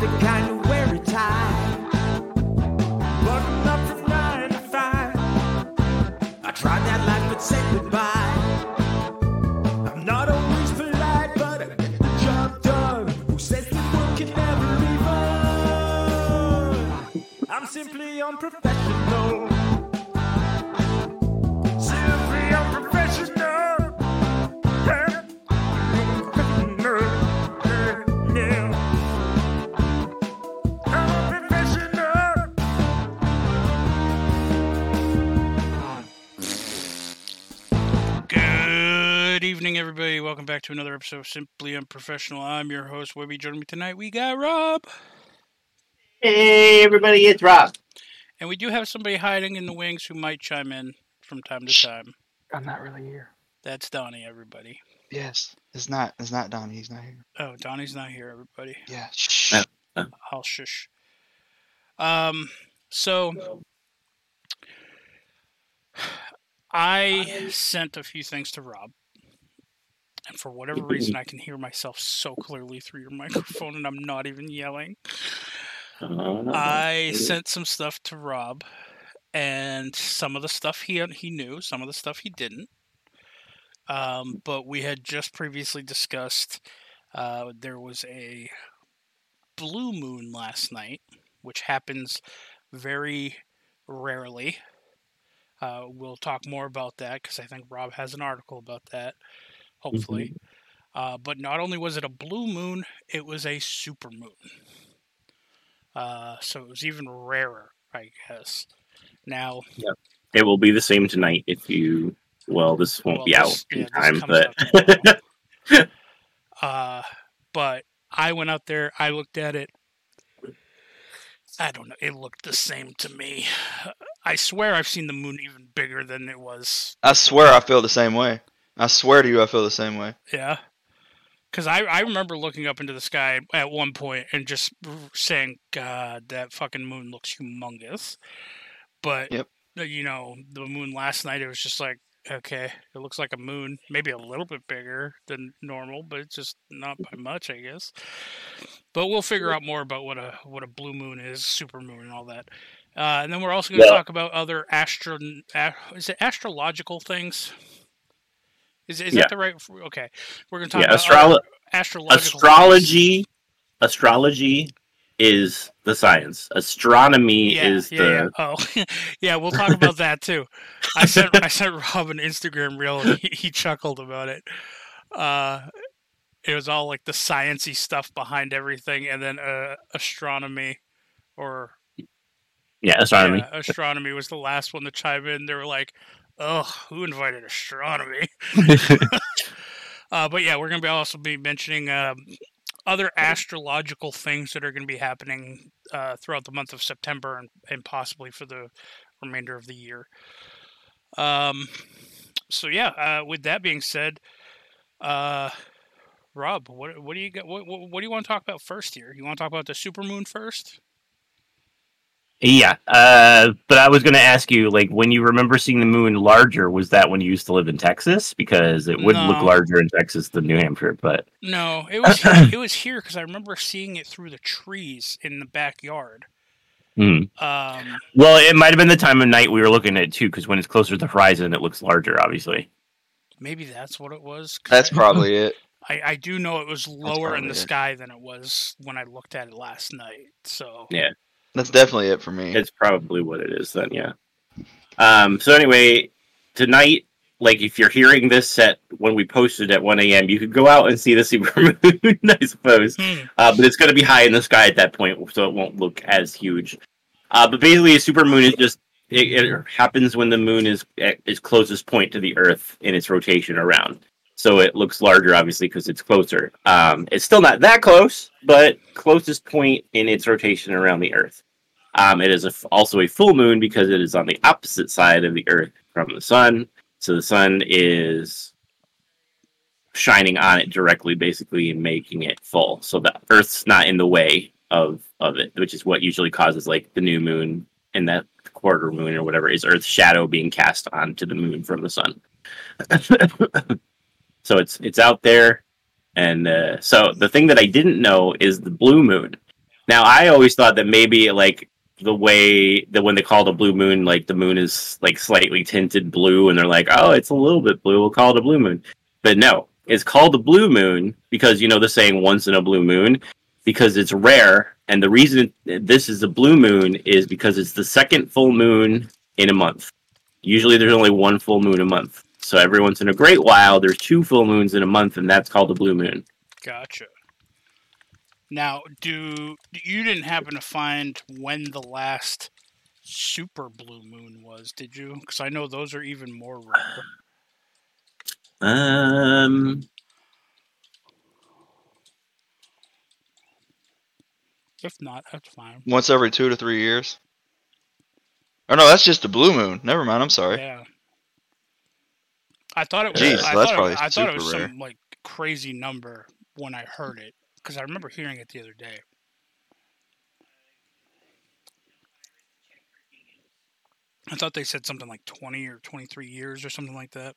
the kind Welcome back to another episode of Simply Unprofessional. I'm your host, Webby. Joining me tonight, we got Rob. Hey everybody, it's Rob. And we do have somebody hiding in the wings who might chime in from time to time. I'm not really here. That's Donnie, everybody. Yes, it's not. It's not Donnie. He's not here. Oh, Donnie's not here, everybody. Yeah. Shh. I'll shush. Um, so I sent a few things to Rob, and for whatever reason, I can hear myself so clearly through your microphone, and I'm not even yelling. I sent some stuff to Rob, and some of the stuff he he knew, some of the stuff he didn't. Um, but we had just previously discussed uh, there was a blue moon last night, which happens very rarely. Uh, we'll talk more about that because I think Rob has an article about that, hopefully. Uh, but not only was it a blue moon, it was a super moon. Uh, so it was even rarer, I guess. Now, it will be the same tonight if you. Well, this won't Well, be this- out yeah, in this time, but uh, but I went out there, I looked at it. I don't know. It looked the same to me. I swear I've seen the moon even bigger than it was. I swear I feel the same way. I swear to you, I feel the same way. Yeah. Because I, I remember looking up into the sky at one point and just saying, God, that fucking moon looks humongous. But, Yep. uh, you know, the moon last night, it was just like, okay, it looks like a moon. Maybe a little bit bigger than normal, but it's just not by much, I guess. But we'll figure out more about what a what a blue moon is, super moon, and all that. Uh, and then we're also going to Yeah. talk about other astro is it astrological things. Is, is Yeah. that the right? Okay, we're going to talk yeah, about other astrological things. astrology, astrology is the science. Astronomy Yeah, is yeah, the. yeah. Oh, yeah. We'll talk about that too. I sent I sent Rob an Instagram reel. And he, he chuckled about it. Uh, it was all like the sciency stuff behind everything, and then uh, astronomy, or Yeah, astronomy. yeah, astronomy was the last one to chime in. They were like, "Ugh, who invited astronomy?" Uh, but yeah, we're going to be also be mentioning um, other astrological things that are going to be happening uh, throughout the month of September and, and possibly for the remainder of the year. Um, so yeah, uh, with that being said, uh, Rob, what what do you got? What, what, what do you want to talk about first here? You want to talk about the supermoon first? Yeah, uh, but I was going to ask you, like, when you remember seeing the moon larger, was that when you used to live in Texas? Because it would look larger in Texas than New Hampshire, but No, it was it was here because I remember seeing it through the trees in the backyard. Hmm. Um, well, it might have been the time of night we were looking at it too. Because when it's closer to the horizon, it looks larger, obviously. maybe that's what it was. That's I- probably it. I, I do know it was lower in the it. sky than it was when I looked at it last night. So Yeah. That's definitely it for me. It's probably what it is then, yeah. Um, so anyway, tonight, like if you're hearing this at when we posted at 1 a.m., you could go out and see the supermoon, I suppose. Hmm. Uh, but it's going to be high in the sky at that point, so it won't look as huge. Uh, but basically, a supermoon is just it, it happens when the moon is at its closest point to the Earth in its rotation around. So it looks larger, obviously, because it's closer. Um, it's still not that close, but closest point in its rotation around the Earth. Um, it is a f also a full moon because it is on the opposite side of the Earth from the sun. So the sun is shining on it directly, basically, and making it full. So the Earth's not in the way of of it, which is what usually causes like the new moon and that quarter moon or whatever is Earth's shadow being cast onto the moon from the sun. so it's it's out there, and uh, so the thing that I didn't know is the blue moon. Now, I always thought that maybe like the way that when they call it a blue moon, like the moon is like slightly tinted blue, and they're like, oh, it's a little bit blue. We'll call it a blue moon. But no, it's called a blue moon because you know the saying "once in a blue moon," because it's rare, and the reason this is a blue moon is because it's the second full moon in a month. Usually, there's only one full moon a month. So every once in a great while, there's two full moons in a month, and that's called a blue moon. Gotcha. Now, do you didn't happen to find when the last super blue moon was, did you? Because I know those are even more rare. Um, If not, that's fine. Once every two to three years. Oh no, that's just a blue moon. Never mind. I'm sorry. Yeah. I thought it was. Jeez, I, so that's thought it, I thought it was rare. some like crazy number when I heard it because I remember hearing it the other day. I thought they said something like twenty or twenty-three years or something like that.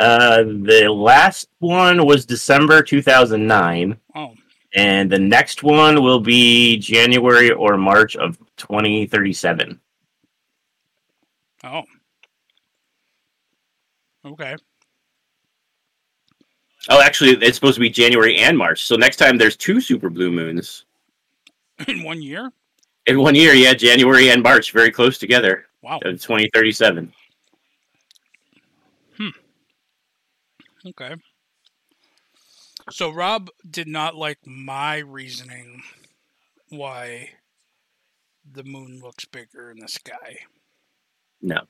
uh, the last one was December 2009, Oh, and the next one will be January or March of 2037. oh, okay. Oh, actually, it's supposed to be January and March. So next time there's two super blue moons In one year? in one year. Yeah, January and March, very close together. Wow. 2037. Hmm. Okay. So Rob did not like my reasoning why the moon looks bigger in the sky. No.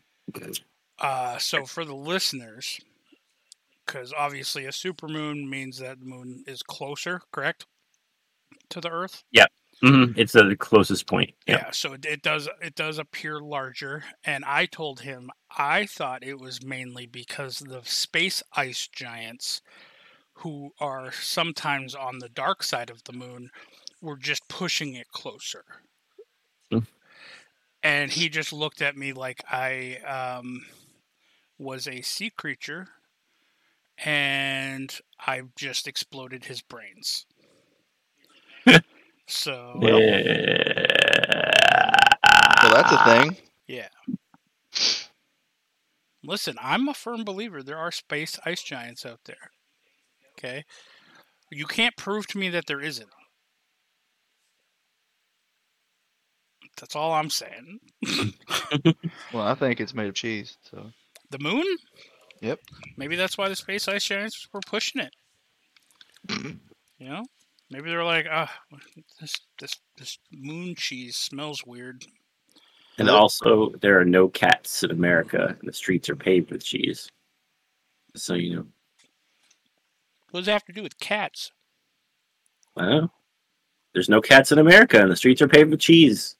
Uh, so for the listeners, because obviously a supermoon means that the moon is closer, correct, to the Earth. hmm It's the closest point. Yeah. so it, it does it does appear larger, and I told him I thought it was mainly because the space ice giants, who are sometimes on the dark side of the moon, were just pushing it closer. Mm. And he just looked at me like I um, was a sea creature, and I just exploded his brains. so Well, that's a thing. Yeah. Listen, I'm a firm believer there are space ice giants out there. Okay? You can't prove to me that there isn't. That's all I'm saying. Well, I think it's made of cheese. So The moon? Yep. Maybe that's why the space ice giants were pushing it. you know? Maybe they're like, ah, this this this moon cheese smells weird. And also, there are no cats in America, and the streets are paved with cheese. So you know, What does that have to do with cats? well, there's no cats in America, and the streets are paved with cheese.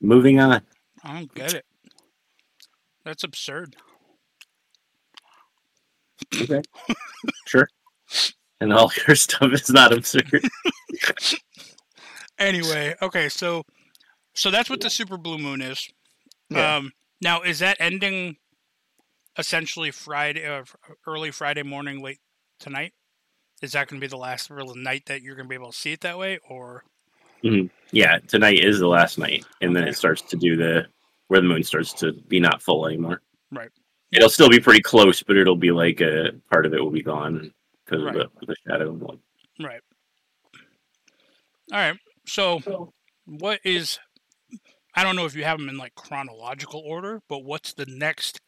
Moving on. I don't get it. That's absurd. Okay. sure. And all your stuff is not absurd. Anyway, okay, so so that's what the super blue moon is. Yeah. Um, now is that ending essentially Friday, uh, early Friday morning, late tonight? Is that going to be the last real night that you're going to be able to see it that way, or yeah, tonight is the last night, and then Okay. it starts to do the where the moon starts to be not full anymore. Right. It'll still be pretty close, but it'll be like a part of it will be gone because Right. of the, the shadow. right? All right. So, what is? I don't know if you have them in like chronological order, but what's the next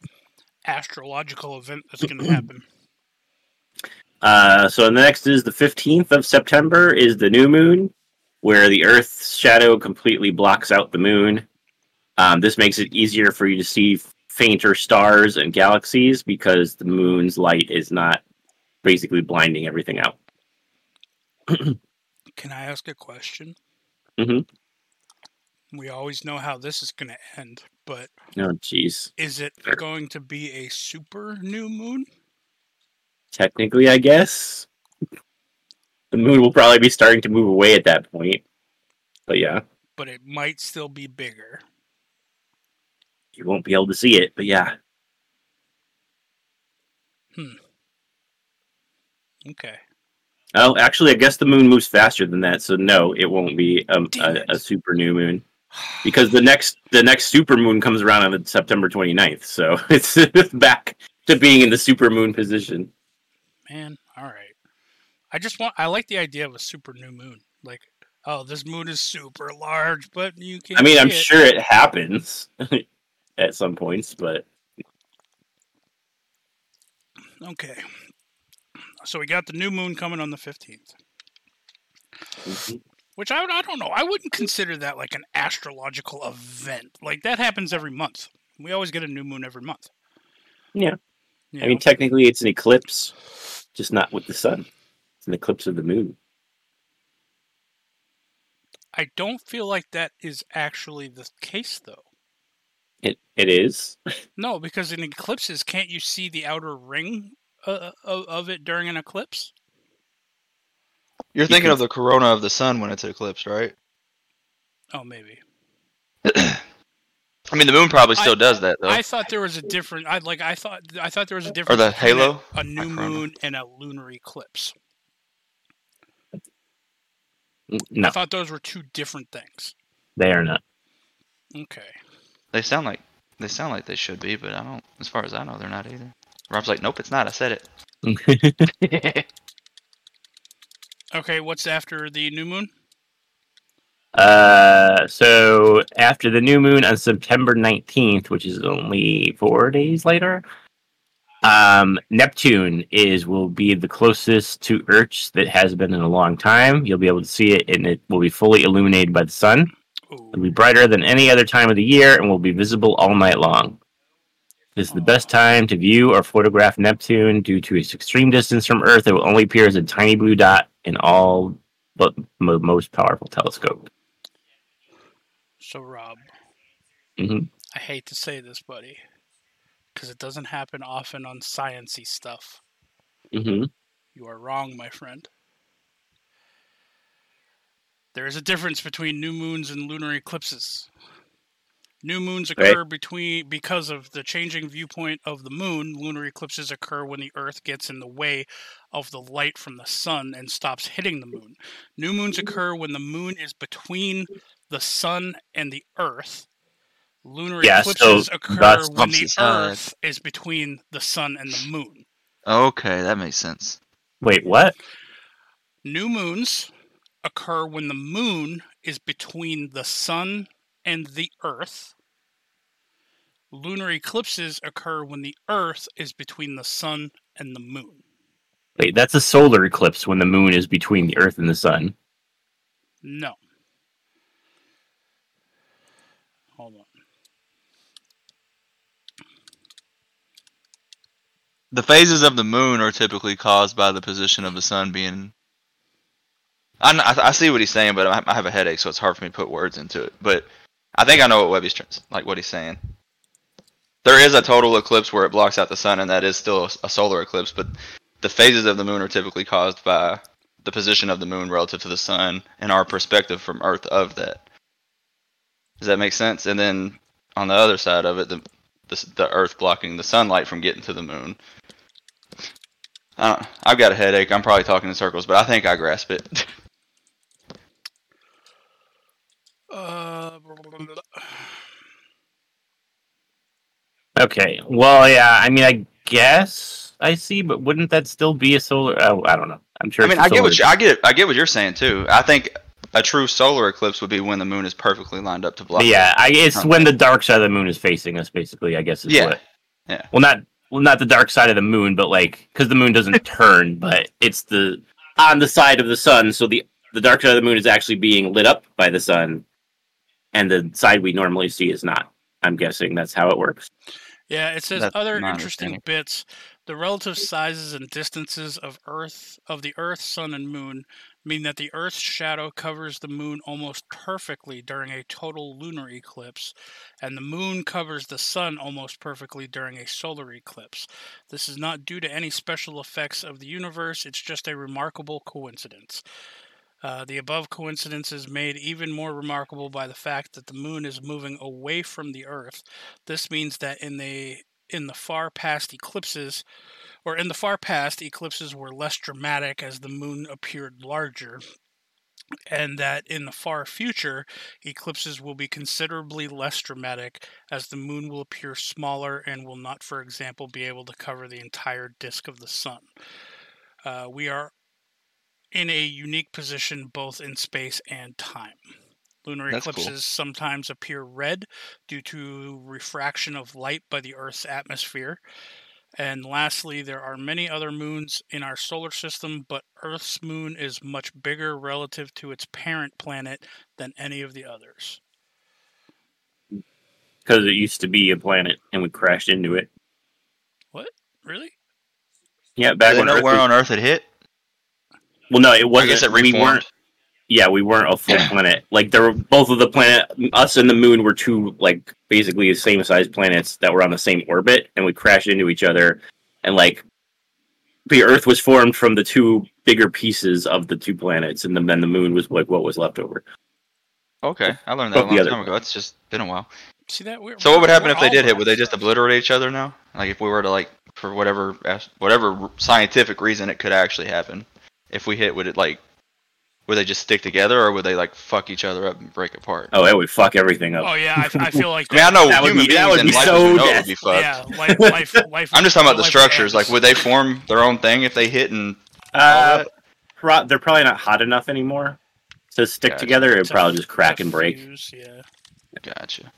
astrological event that's going to happen? Uh, so the next is the 15th of September is the new moon, where the Earth's shadow completely blocks out the moon. Um, this makes it easier for you to see fainter stars and galaxies because the moon's light is not basically blinding everything out. Can I ask a question? Mhm. We always know how this is going to end, but Oh, jeez. is it going to be a super new moon? Technically, I guess the moon will probably be starting to move away at that point. But yeah, But it might still be bigger. You won't be able to see it. But yeah, Hmm. Okay. Oh, actually, I guess the moon moves faster than that, so no, it won't be um, Damn a, a super new moon because the next the next super moon comes around on September 29th, so it's back to being in the super moon position. Man, all right. I just want. I like the idea of a super new moon. Like, oh, this moon is super large, but you can't. I mean, I'm it. sure it happens at some points, but Okay. So we got the new moon coming on the fifteenth, mm-hmm. which I, I don't know. I wouldn't consider that like an astrological event. Like that happens every month. We always get a new moon every month. Yeah. You I mean, technically, it's an eclipse, just not with the sun. It's an eclipse of the moon. I don't feel like that is actually the case, though. It it is. No, because in eclipses, can't you see the outer ring uh, of, of it during an eclipse? You're You thinking can- of the corona of the sun when it's eclipsed, right? Oh, maybe. I mean, the moon probably still I- does that though. I thought there was a different. I like. I thought. I thought there was a difference. the between a- halo? a, new moon, and a lunar eclipse. No. I thought those were two different things. they are not. Okay. They sound like they sound like they should be, but I don't. As far as I know, they're not either. Rob's like, nope, it's not. I said it. Okay. What's after the new moon? Uh, so after the new moon on September 19th, which is only four days later, um, Neptune is will be the closest to Earth that has been in a long time. You'll be able to see it, and it will be fully illuminated by the sun. It'll be brighter than any other time of the year, and will be visible all night long. This is the best time to view or photograph Neptune due to its extreme distance from Earth. It will only appear as a tiny blue dot in all but mo- most powerful telescope. So Rob, Mhm. I hate to say this, buddy, because it doesn't happen often on sciency stuff. hmm You are wrong, my friend. There is a difference between new moons and lunar eclipses. New moons Right. occur between because of the changing viewpoint of the moon. Lunar eclipses occur when the Earth gets in the way of the light from the sun and stops hitting the moon. New moons occur when the moon is between the sun and the Earth. Lunar Yeah, so eclipses occur when the opposite. Earth is between the sun and the moon. okay, that makes sense. Wait, what? New moons occur when the moon is between the sun and the earth. Lunar eclipses occur when the earth is between the sun and the moon. Wait, that's a solar eclipse when the moon is between the Earth and the sun. No. Hold on. The phases of the moon are typically caused by the position of the sun being. I, I, see what he's saying, but I, have a headache, so it's hard for me to put words into it. But I think I know what Webby's like what he's saying. There is a total eclipse where it blocks out the sun, and that is still a, solar eclipse. But the phases of the moon are typically caused by the position of the moon relative to the sun and our perspective from Earth of that. Does that make sense? And then on the other side of it, the the, the Earth blocking the sunlight from getting to the moon. I I've got a headache. I'm probably talking in circles, but I think I grasp it. Uh. Okay. Well, yeah. I mean, I guess I see, but wouldn't that still be a solar? Oh, I don't know. I'm sure. I mean, I get what you, I get. I get what you're saying too. I think a true solar eclipse would be when the moon is perfectly lined up to block. Yeah, I, it's Okay. when the dark side of the moon is facing us. Basically, I guess. Is Yeah. What, Yeah. Well, not well, not the dark side of the moon, but like because the moon doesn't turn, but it's the on the side of the sun. So the the dark side of the moon is actually being lit up by the sun, and the side we normally see is not. I'm guessing that's how it works. Yeah, it says That's other interesting bits. The relative sizes and distances of Earth of the Earth, Sun, and Moon mean that the Earth's shadow covers the Moon almost perfectly during a total lunar eclipse, and the Moon covers the Sun almost perfectly during a solar eclipse. This is not due to any special effects of the universe; it's just a remarkable coincidence. Uh, the above coincidence is made even more remarkable by the fact that the moon is moving away from the Earth. This means that in the in the far past eclipses, or in the far past, eclipses were less dramatic as the moon appeared larger, and that in the far future, eclipses will be considerably less dramatic as the moon will appear smaller and will not, for example, be able to cover the entire disk of the sun. Uh, we are in a unique position both in space and time. Lunar That's cool. eclipses sometimes appear red due to refraction of light by the Earth's atmosphere. And lastly, there are many other moons in our solar system, but Earth's moon is much bigger relative to its parent planet than any of the others. because it used to be a planet and we crashed into it. What? Really? Yeah, Do back they when know Earth where was- on Earth it hit? Well, no, it wasn't. guess it we weren't. Yeah, we weren't a full planet. Like there were both of the planet, us and the moon were two like basically the same size planets that were on the same orbit, and we crashed into each other, and like the Earth was formed from the two bigger pieces of the two planets, and then then the moon was like what was left over. Okay, I learned that a Both long time ago. It's just been a while. See that? We're, So what would happen if they did hit? Would they just obliterate each other now? Like if we were to like for whatever whatever scientific reason it could actually happen. If we hit, would it like would they just stick together or would they like fuck each other up and break apart? Oh, it would fuck everything up. Oh yeah, I, I feel like I mean, I know That would human be- that beings would be life so know it death. would be fucked. yeah, life, life, life. I'm just talking about the life structures. Like, would they form their own thing if they hit and Uh, pro- they're probably not hot enough anymore to stick Gotcha. together. It would probably just crack and break. fuse, yeah, Gotcha.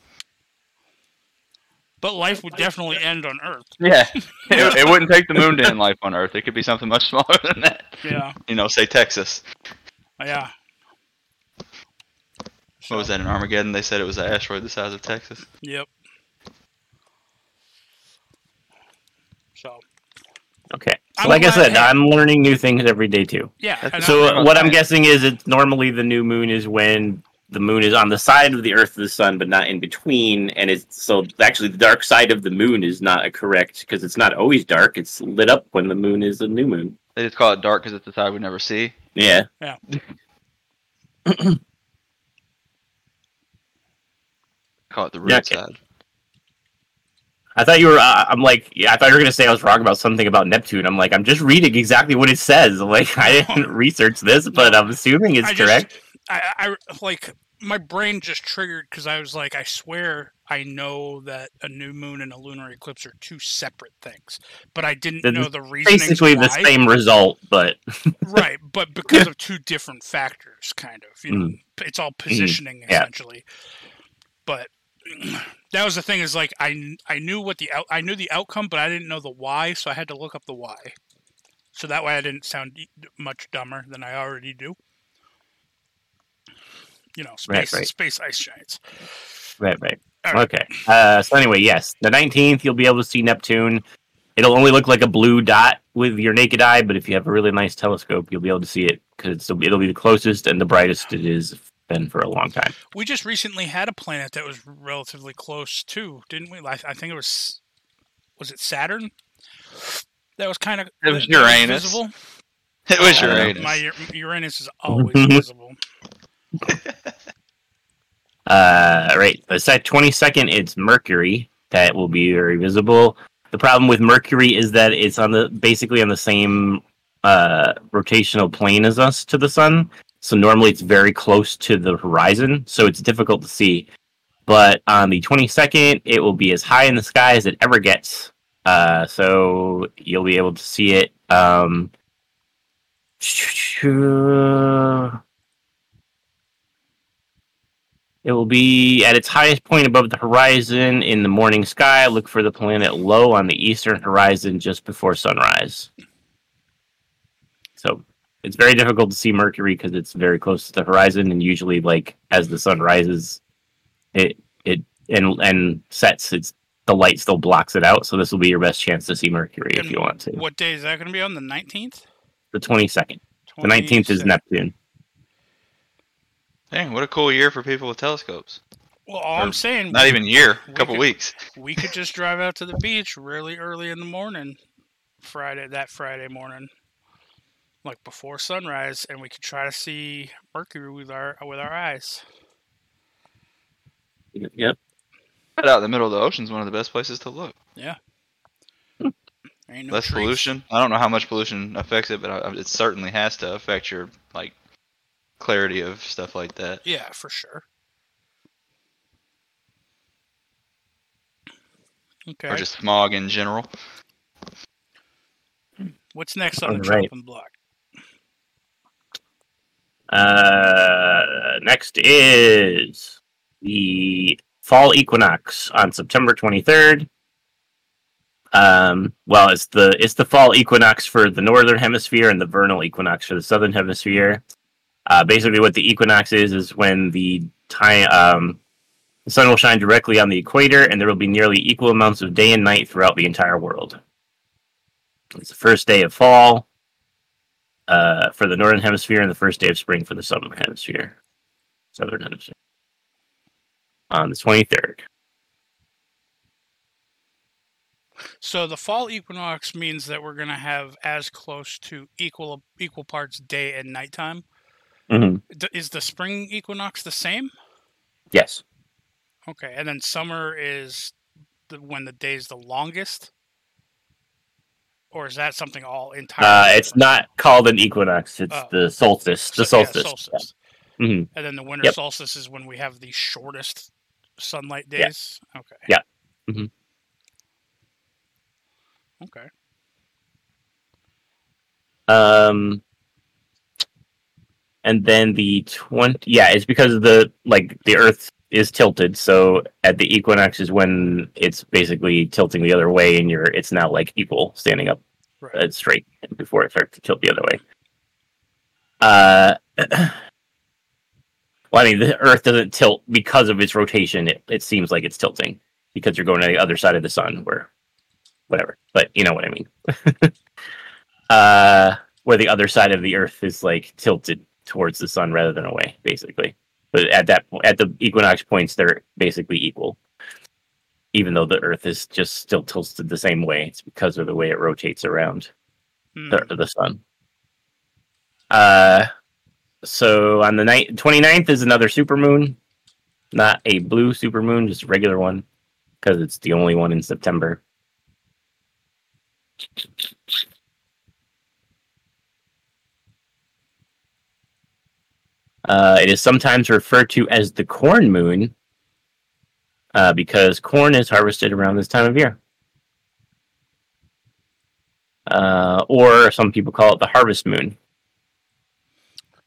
But life would definitely end on Earth. Yeah, it, it wouldn't take the moon to end life on Earth. It could be something much smaller than that. Yeah, You know, say Texas. yeah. What was that in Armageddon? They said it was an asteroid the size of Texas. Yep. So Okay. So I'm like I said, hey- I'm learning new things every day too. yeah. So I- what I'm guessing is it's normally the new moon is when the moon is on the side of the Earth of the sun, but not in between. And it's so actually the dark side of the moon is not a correct because it's not always dark. It's lit up when the moon is a new moon. They just call it dark because it's the side we never see. Yeah. Yeah. call it the root Yeah, side. I thought you were. Uh, I'm like, yeah. I thought you were gonna say I was wrong about something about Neptune. I'm like, I'm just reading exactly what it says. Like, I didn't research this, but I'm assuming it's I just- correct. I, I like my brain just triggered because I was like, I swear I know that a new moon and a lunar eclipse are two separate things, but I didn't They're know the reason. Basically, the same result, but right? But because of two different factors, kind of, you know, Mm. it's all positioning yeah. essentially. But that was the thing is like I I knew what the out, I knew the outcome, but I didn't know the why, so I had to look up the why. So that way I didn't sound much dumber than I already do. You know, space right. space ice giants. right, right. All right. Okay. Uh, so anyway, yes, the 19th you'll be able to see Neptune. It'll only look like a blue dot with your naked eye, but if you have a really nice telescope, you'll be able to see it because it'll be the closest and the brightest it has been for a long time. We just recently had a planet that was relatively close too, didn't we? I, I think it was was it Saturn? That was kind of It was Uranus. visible. It was Uh, Uranus. My Uranus is always visible. Uh, right. The set 22nd, it's Mercury that will be very visible. The problem with Mercury is that it's on the basically on the same uh, rotational plane as us to the sun. So normally it's very close to the horizon, so it's difficult to see. But on the 22nd, it will be as high in the sky as it ever gets. Uh, so you'll be able to see it. Um, It will be at its highest point above the horizon in the morning sky. Look for the planet low on the eastern horizon just before sunrise. So it's very difficult to see Mercury because it's very close to the horizon, and usually, like as the sun rises, it it and and sets, it's the light still blocks it out. So this will be your best chance to see Mercury if you want to. What day is that going to be on? The nineteenth. The twenty second, the nineteenth is Neptune. Dang, what a cool year for people with telescopes. Well, all I'm saying, Not even year, a We couple could- weeks. we could just drive out to the beach really early in the morning, Friday that Friday morning, like before sunrise, and we could try to see Mercury with our with our eyes. Yep. Right out in the middle of the ocean is one of the best places to look. Yeah. Hmm. no Less trees. pollution. I don't know how much pollution affects it, but uh, it certainly has to affect your like clarity of stuff like that. Yeah, for sure. Okay. Or just smog in general. What's next on the Alright. chopping block? Uh, next is the fall equinox on September 23rd. Um, well, it's the it's the fall equinox for the northern hemisphere and the vernal equinox for the southern hemisphere. Uh, basically, what the equinox is is when the time um, the sun will shine directly on the equator, and there will be nearly equal amounts of day and night throughout the entire world. It's the first day of fall uh, for the northern hemisphere and the first day of spring for the southern hemisphere. Southern hemisphere. On the 23rd. So the fall equinox means that we're going to have as close to equal equal parts day and nighttime. Mm-hmm. D- Is the spring equinox the same? Yes. Okay, and then summer is the, when the day's the longest, or is that something all entirely? Uh, it's not called an equinox. It's Oh. the solstice. The So- yeah, solstice. solstice. Mhm. And then the winter Yep. solstice is when we have the shortest sunlight Yeah. days. Okay. Yeah. Mhm. Okay. Um, and then the twenty. Yeah, it's because the like the Earth is tilted. So at the equinox is when it's basically tilting the other way, and you're it's now like equal, standing up Right. uh, straight before it starts to tilt the other way. Uh, well, I mean, the Earth doesn't tilt because of its rotation. It it seems like it's tilting because you're going to the other side of the sun, where whatever. But you know what I mean. uh, where the other side of the Earth is like tilted towards the sun rather than away, basically. But at that at the equinox points, they're basically equal. Even though the Earth is just still tilted the same way, it's because of the way it rotates around Hmm. the, the sun. Uh, so on the night 29th is another supermoon, not a blue supermoon, just a regular one, because it's the only one in September. Uh, it is sometimes referred to as the corn moon uh, because corn is harvested around this time of year. Uh, or some people call it the harvest moon.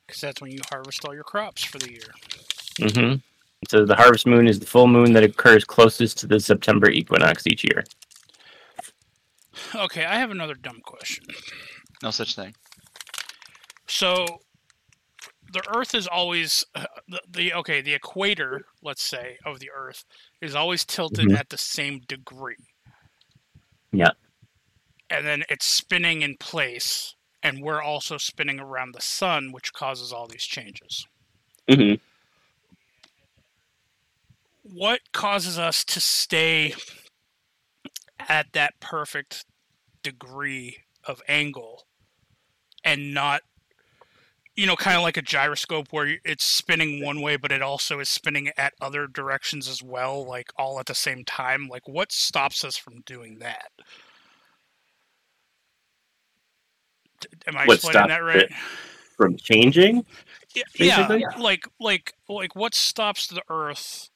Because that's when you harvest all your crops for the year. Mm-hmm. So the harvest moon is the full moon that occurs closest to the September equinox each year. Okay, I have another dumb question. No such thing. So, the Earth is always uh, the, the okay. The equator, let's say, of the Earth is always tilted Mhm. at the same degree. Yeah. And then it's spinning in place, and we're also spinning around the sun, which causes all these changes. hmm What causes us to stay at that perfect degree of angle and not you know kind of like a gyroscope where it's spinning one way but it also is spinning at other directions as well like all at the same time like what stops us from doing that am i What explaining that right? From changing? yeah, yeah, like like like what stops the earth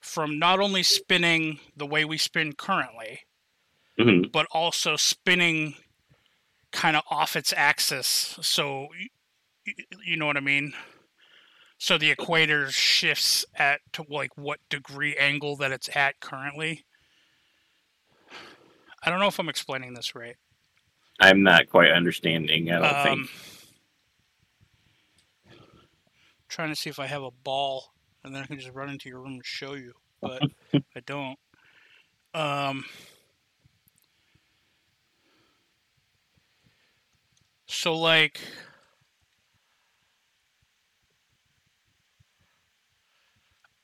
from not only spinning the way we spin currently hmm but also spinning kind of off its axis. So, y- y- you know what I mean? So the equator shifts at to like what degree angle that it's at currently. I don't know if I'm explaining this right. I'm not quite understanding. I don't think. Um, trying to see if I have a ball, and then I can just run into your room and show you, but I don't. Um. So like.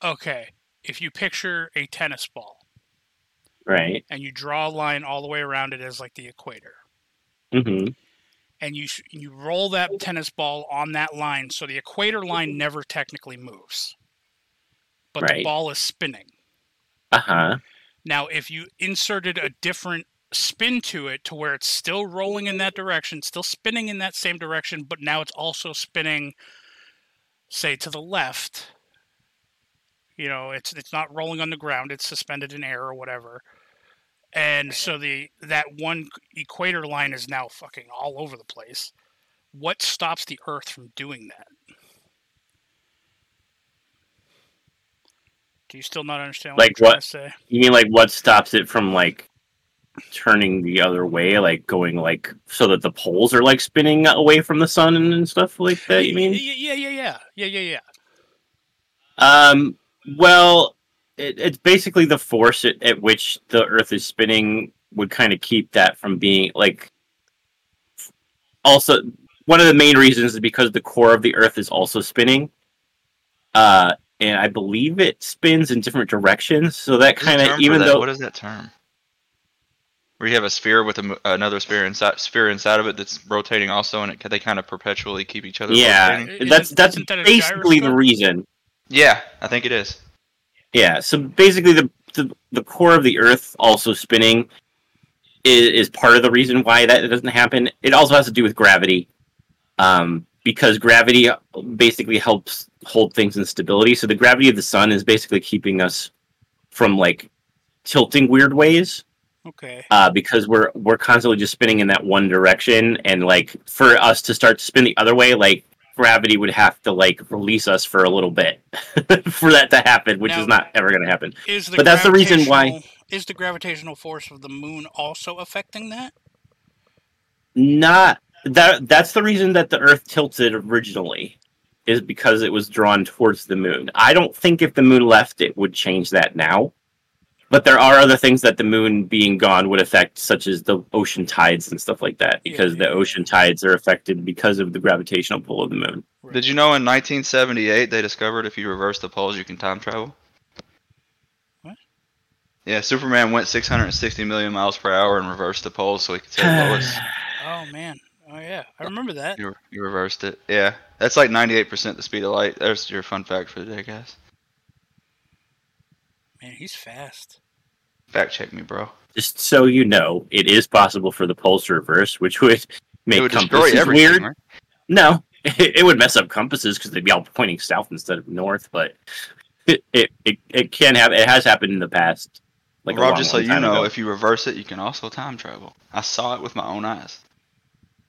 Okay, if you picture a tennis ball Right. and you draw a line all the way around it as like the equator, hmm and you sh- you roll that tennis ball on that line so the equator line never technically moves but the ball is spinning Uh huh. now if you inserted a different spin to it to where it's still rolling in that direction, still spinning in that same direction, but now it's also spinning, say, to the left. You know, it's it's not rolling on the ground; it's suspended in air or whatever. And so the that one equator line is now fucking all over the place. What stops the Earth from doing that? Do you still not understand what Like what? to say? You mean like what stops it from like turning the other way, like going like so that the poles are like spinning away from the sun and, and stuff like that? You mean? Yeah, yeah, yeah, yeah, yeah, yeah, yeah. Um. Well, it, it's basically the force at, at which the Earth is spinning would kind of keep that from being like. Also, one of the main reasons is because the core of the Earth is also spinning. Uh, and I believe it spins in different directions, so that kind of even though what is that term? Where you have a sphere with a, another sphere inside sphere inside of it that's rotating also, and it, they kind of perpetually keep each other. yeah, rotating? Isn't- that's that's isn't that basically the reason. Yeah, I think it is. Yeah, so basically the the, the core of the Earth also spinning is, is part of the reason why that doesn't happen. It also has to do with gravity, um, because gravity basically helps hold things in stability. So the gravity of the sun is basically keeping us from like tilting weird ways. Okay. uh, because we're we're constantly just spinning in that one direction, and like for us to start to spin the other way, like gravity would have to like release us for a little bit for that to happen, which Now- is not ever going to happen. Is the But that's the reason why- is the gravitational force of the moon also affecting that? Not that that's the reason that the Earth tilted originally is because it was drawn towards the moon. I don't think if the moon left, it would change that now. But there are other things that the moon being gone would affect, such as the ocean tides and stuff like that, because Yeah. the ocean tides are affected because of the gravitational pull of the moon. Did you know in 1978 they discovered if you reverse the poles you can time travel? What? Yeah, Superman went 660 million miles per hour and reversed the poles so he could save Lois. Oh man. Oh yeah, I remember that. You, you reversed it. Yeah, that's like 98% the speed of light. There's your fun fact for the day, guys. Man, he's fast. Fact check me, bro. Just so you know, it is possible for the poles to reverse, which would make would compasses weird. Right? No, it, it would mess up compasses because they'd be all pointing south instead of north. But it it, it, it can have it has happened in the past. Like a Rob, long, just so you know, ago. if you reverse it, you can also time travel. I saw it with my own eyes.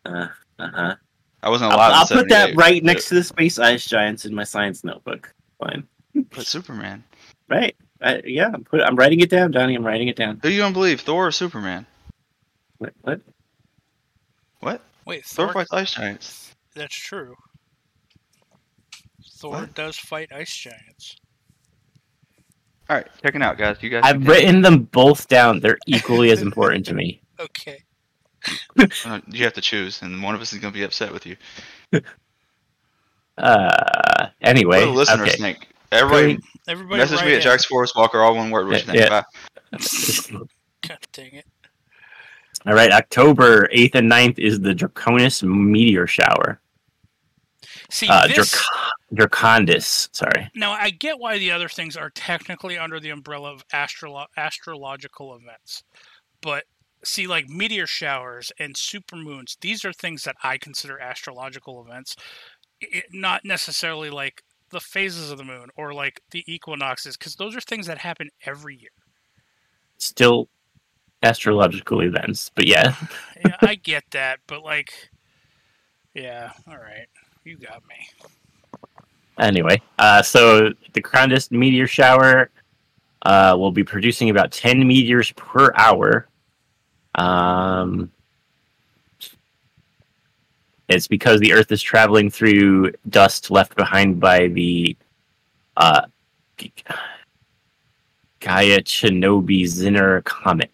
uh, uh-huh. I wasn't I'll, alive. in I'll put that right but- next to the space ice giants in my science notebook. Fine, But Superman. right? I, yeah, I'm, put, I'm writing it down, Donnie. I'm writing it down. Who you gonna believe, Thor or Superman? What? what? What? Wait, Thor Thor. fights ice giants. That's true. Thor What? does fight ice giants. All right, check it out, guys. You guys. I've can- written them both down. They're equally as important to me. Okay. Uh, you have to choose, and one of us is gonna be upset with you. Uh, anyway, What do listeners okay. think? Everybody, Everybody message write me at. Jax Forest Walker, all one word. What you? Yeah. God dang it. All right, October 8th and 9th is the Draconis meteor shower. See, Uh, this. Drac- Draconids, sorry. Now, I get why the other things are technically under the umbrella of astrolo- astrological events. But see, like meteor showers and supermoons, these are things that I consider astrological events, i not necessarily like the phases of the moon or like the equinoxes, because those are things that happen every year. Still astrological events, but yeah. Yeah, I get that, but like, yeah, all right, you got me. Anyway, uh, so the Draconids meteor shower uh, will be producing about 10 meteors per hour. Um, it's because the Earth is traveling through dust left behind by the uh, Giacobini-Zinner comet.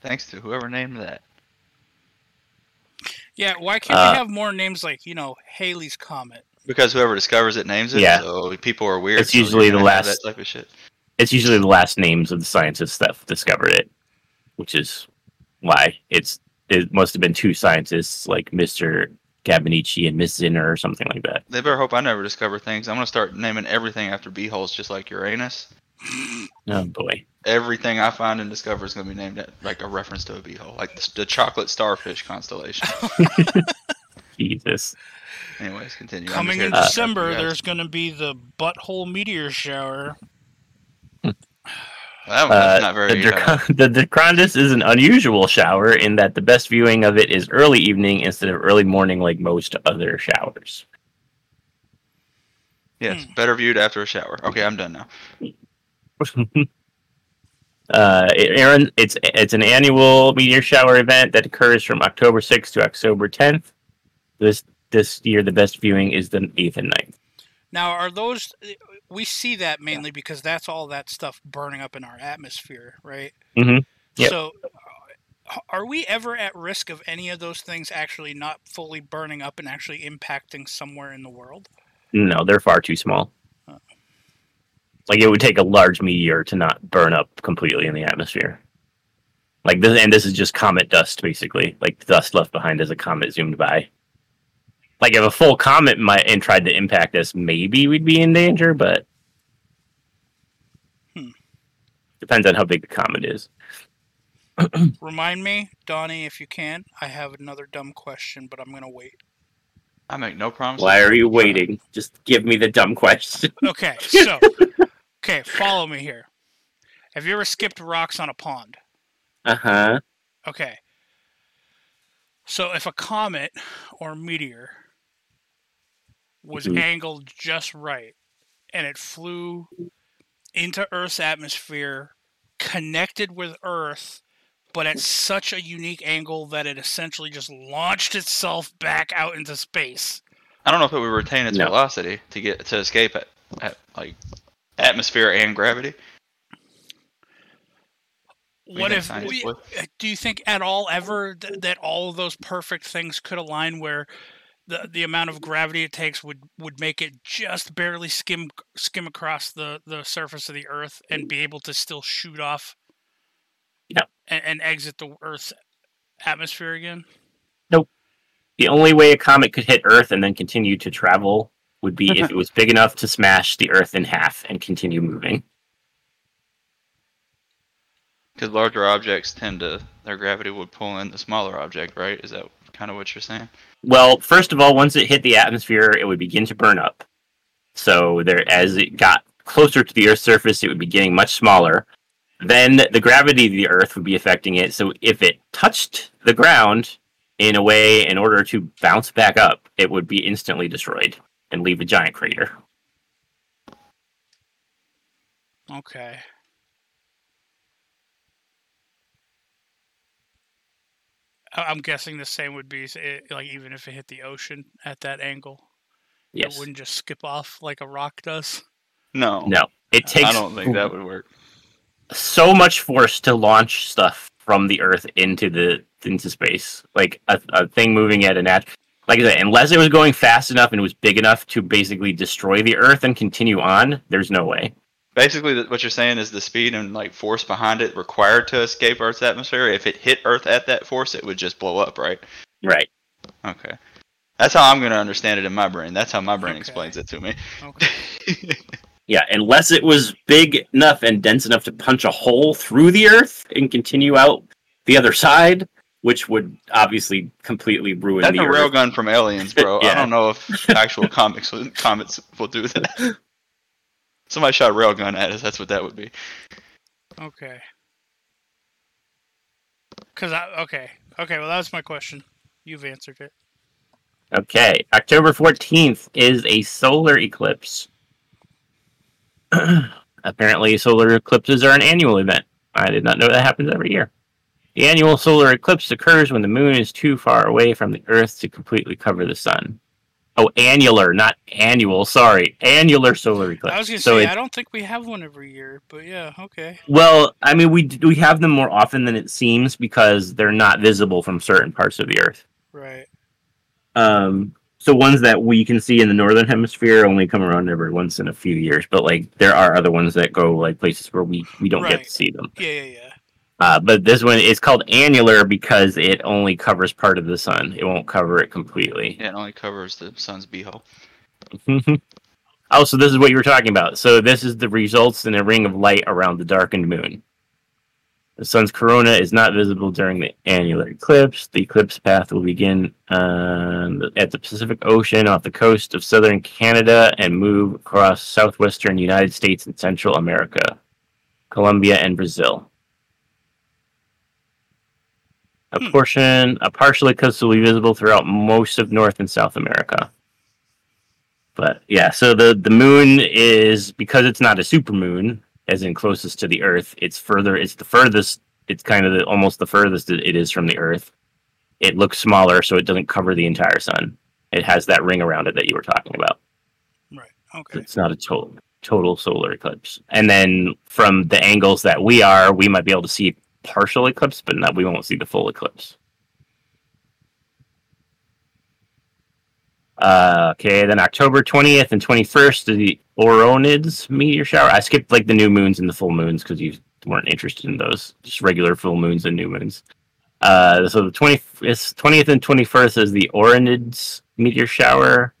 Thanks to whoever named that. Yeah, why can't Uh, we have more names like you know Halley's comet? Because whoever discovers it names it. Yeah. So people are weird. It's so usually the last- that type of shit. It's usually the last names of the scientists that discovered it, which is why it's it must have been two scientists like Mr. Gabinici and Miss Zinner or something like that. They better hope I never discover things. I'm gonna start naming everything after beeholes, just like Uranus. Oh boy. everything I find and discover is going to be named at, like a reference to a beehole, like the, the chocolate starfish constellation. Jesus. Anyways, continue. I'm Coming in December, you guys- there's going to be the butthole meteor shower. That one- that's Uh, not the, very. uh, the Draconids is an unusual shower in that the best viewing of it is early evening instead of early morning like most other showers. yes, Hmm. better viewed after a shower. Okay, I'm done now. uh, Aaron, it's it's an annual meteor shower event that occurs from October 6th to October 10th. This this year, the best viewing is the 8th and 9th. Now, are those. We see that mainly because that's all that stuff burning up in our atmosphere, right? Mhm. Yep. So, uh, are we ever at risk of any of those things actually not fully burning up and actually impacting somewhere in the world? No, they're far too small. Huh. Like it would take a large meteor to not burn up completely in the atmosphere. Like this, and this is just comet dust, basically, like dust left behind as a comet zoomed by. Like if a full comet might and tried to impact us, maybe we'd be in danger, but Hmm. depends on how big the comet is. Remind me, Donnie, if you can. I have another dumb question, but I'm going to wait. I make no promises. Why are you waiting? Just give me the dumb question. Okay, so. Okay, follow me here. Have you ever skipped rocks on a pond? Uh huh. Okay. So if a comet or meteor was Mhm. angled just right and it flew into Earth's atmosphere, connected with Earth, but at such a unique angle that it essentially just launched itself back out into space. I don't know if it would retain its No. velocity to get to escape at, at like atmosphere and gravity. What if we, do you think at all ever th- that all of those perfect things could align where the the amount of gravity it takes would would make it just barely skim skim across the the surface of the earth and be able to still shoot off Yep. and, and exit the earth's atmosphere again Nope. The only way a comet could hit Earth and then continue to travel would be if mm-hmm. it was big enough to smash the Earth in half and continue moving. Because larger objects tend to their gravity would pull in the smaller object, right? Is that kind of what you're saying? Well, first of all, once it hit the atmosphere, it would begin to burn up. So there, as it got closer to the Earth's surface, it would be getting much smaller. Then the gravity of the Earth would be affecting it. So if it touched the ground in a way in order to bounce back up, it would be instantly destroyed and leave a giant crater. okay I- i'm guessing the same would be eh, like even if it hit the ocean at that angle Yes. it wouldn't just skip off like a rock does No. No. It takes I don't think that would work. so much force to launch stuff from the Earth into the into space. Like a, a thing moving at a nat like I said, unless it was going fast enough and it was big enough to basically destroy the Earth and continue on, there's no way. Basically, what you're saying is the speed and like force behind it required to escape Earth's atmosphere. If it hit Earth at that force, it would just blow up, right? Right. Okay. That's how I'm going to understand it in my brain. That's how my brain Okay. explains it to me. okay Yeah, unless it was big enough and dense enough to punch a hole through the Earth and continue out the other side, which would obviously completely ruin That's the a Earth. railgun from Aliens, bro. I don't know if actual comics comics will do that. Somebody shot a railgun at us. That's what that would be. Okay. Cause I okay okay well that was my question. You've answered it. Okay, October 14th is a solar eclipse. Apparently, solar eclipses are an annual event. I did not know that happens every year. The annual solar eclipse occurs when the moon is too far away from the Earth to completely cover the sun. Oh, annular, not annual. Sorry, annular solar eclipse. I was gonna so say it- I don't think we have one every year, but yeah, okay. well, I mean, we we have them more often than it seems because they're not visible from certain parts of the Earth. Right. Um, so ones that we can see in the northern hemisphere only come around every once in a few years, but like there are other ones that go like places where we we don't get to see them. Yeah, yeah, yeah. Uh, but this one is called annular because it only covers part of the sun. It won't cover it completely. Yeah, it only covers the sun's beehole. oh, so this is what you were talking about. So this is the results in a ring of light around the darkened moon. The sun's corona is not visible during the annular eclipse. The eclipse path will begin um, at the Pacific Ocean off the coast of southern Canada and move across southwestern United States and Central America, Colombia, and Brazil. A Hmm. portion, a partial eclipse will be visible throughout most of North and South America. But yeah, so the the moon is because it's not a supermoon, as in closest to the Earth. It's further. It's the furthest. It's kind of the, almost the furthest it it is from the Earth. It looks smaller, so it doesn't cover the entire sun. It has that ring around it that you were talking about. Right. Okay. It's not a total total solar eclipse. And then from the angles that we are, we might be able to see partial eclipse, but not, we won't see the full eclipse. Uh, okay, then October 20th and 21st is the Orionids meteor shower. I skipped like the new moons and the full moons because you weren't interested in those. Just regular full moons and new moons. Uh, so the 20, it's 20th and 21st is the Orionids meteor shower.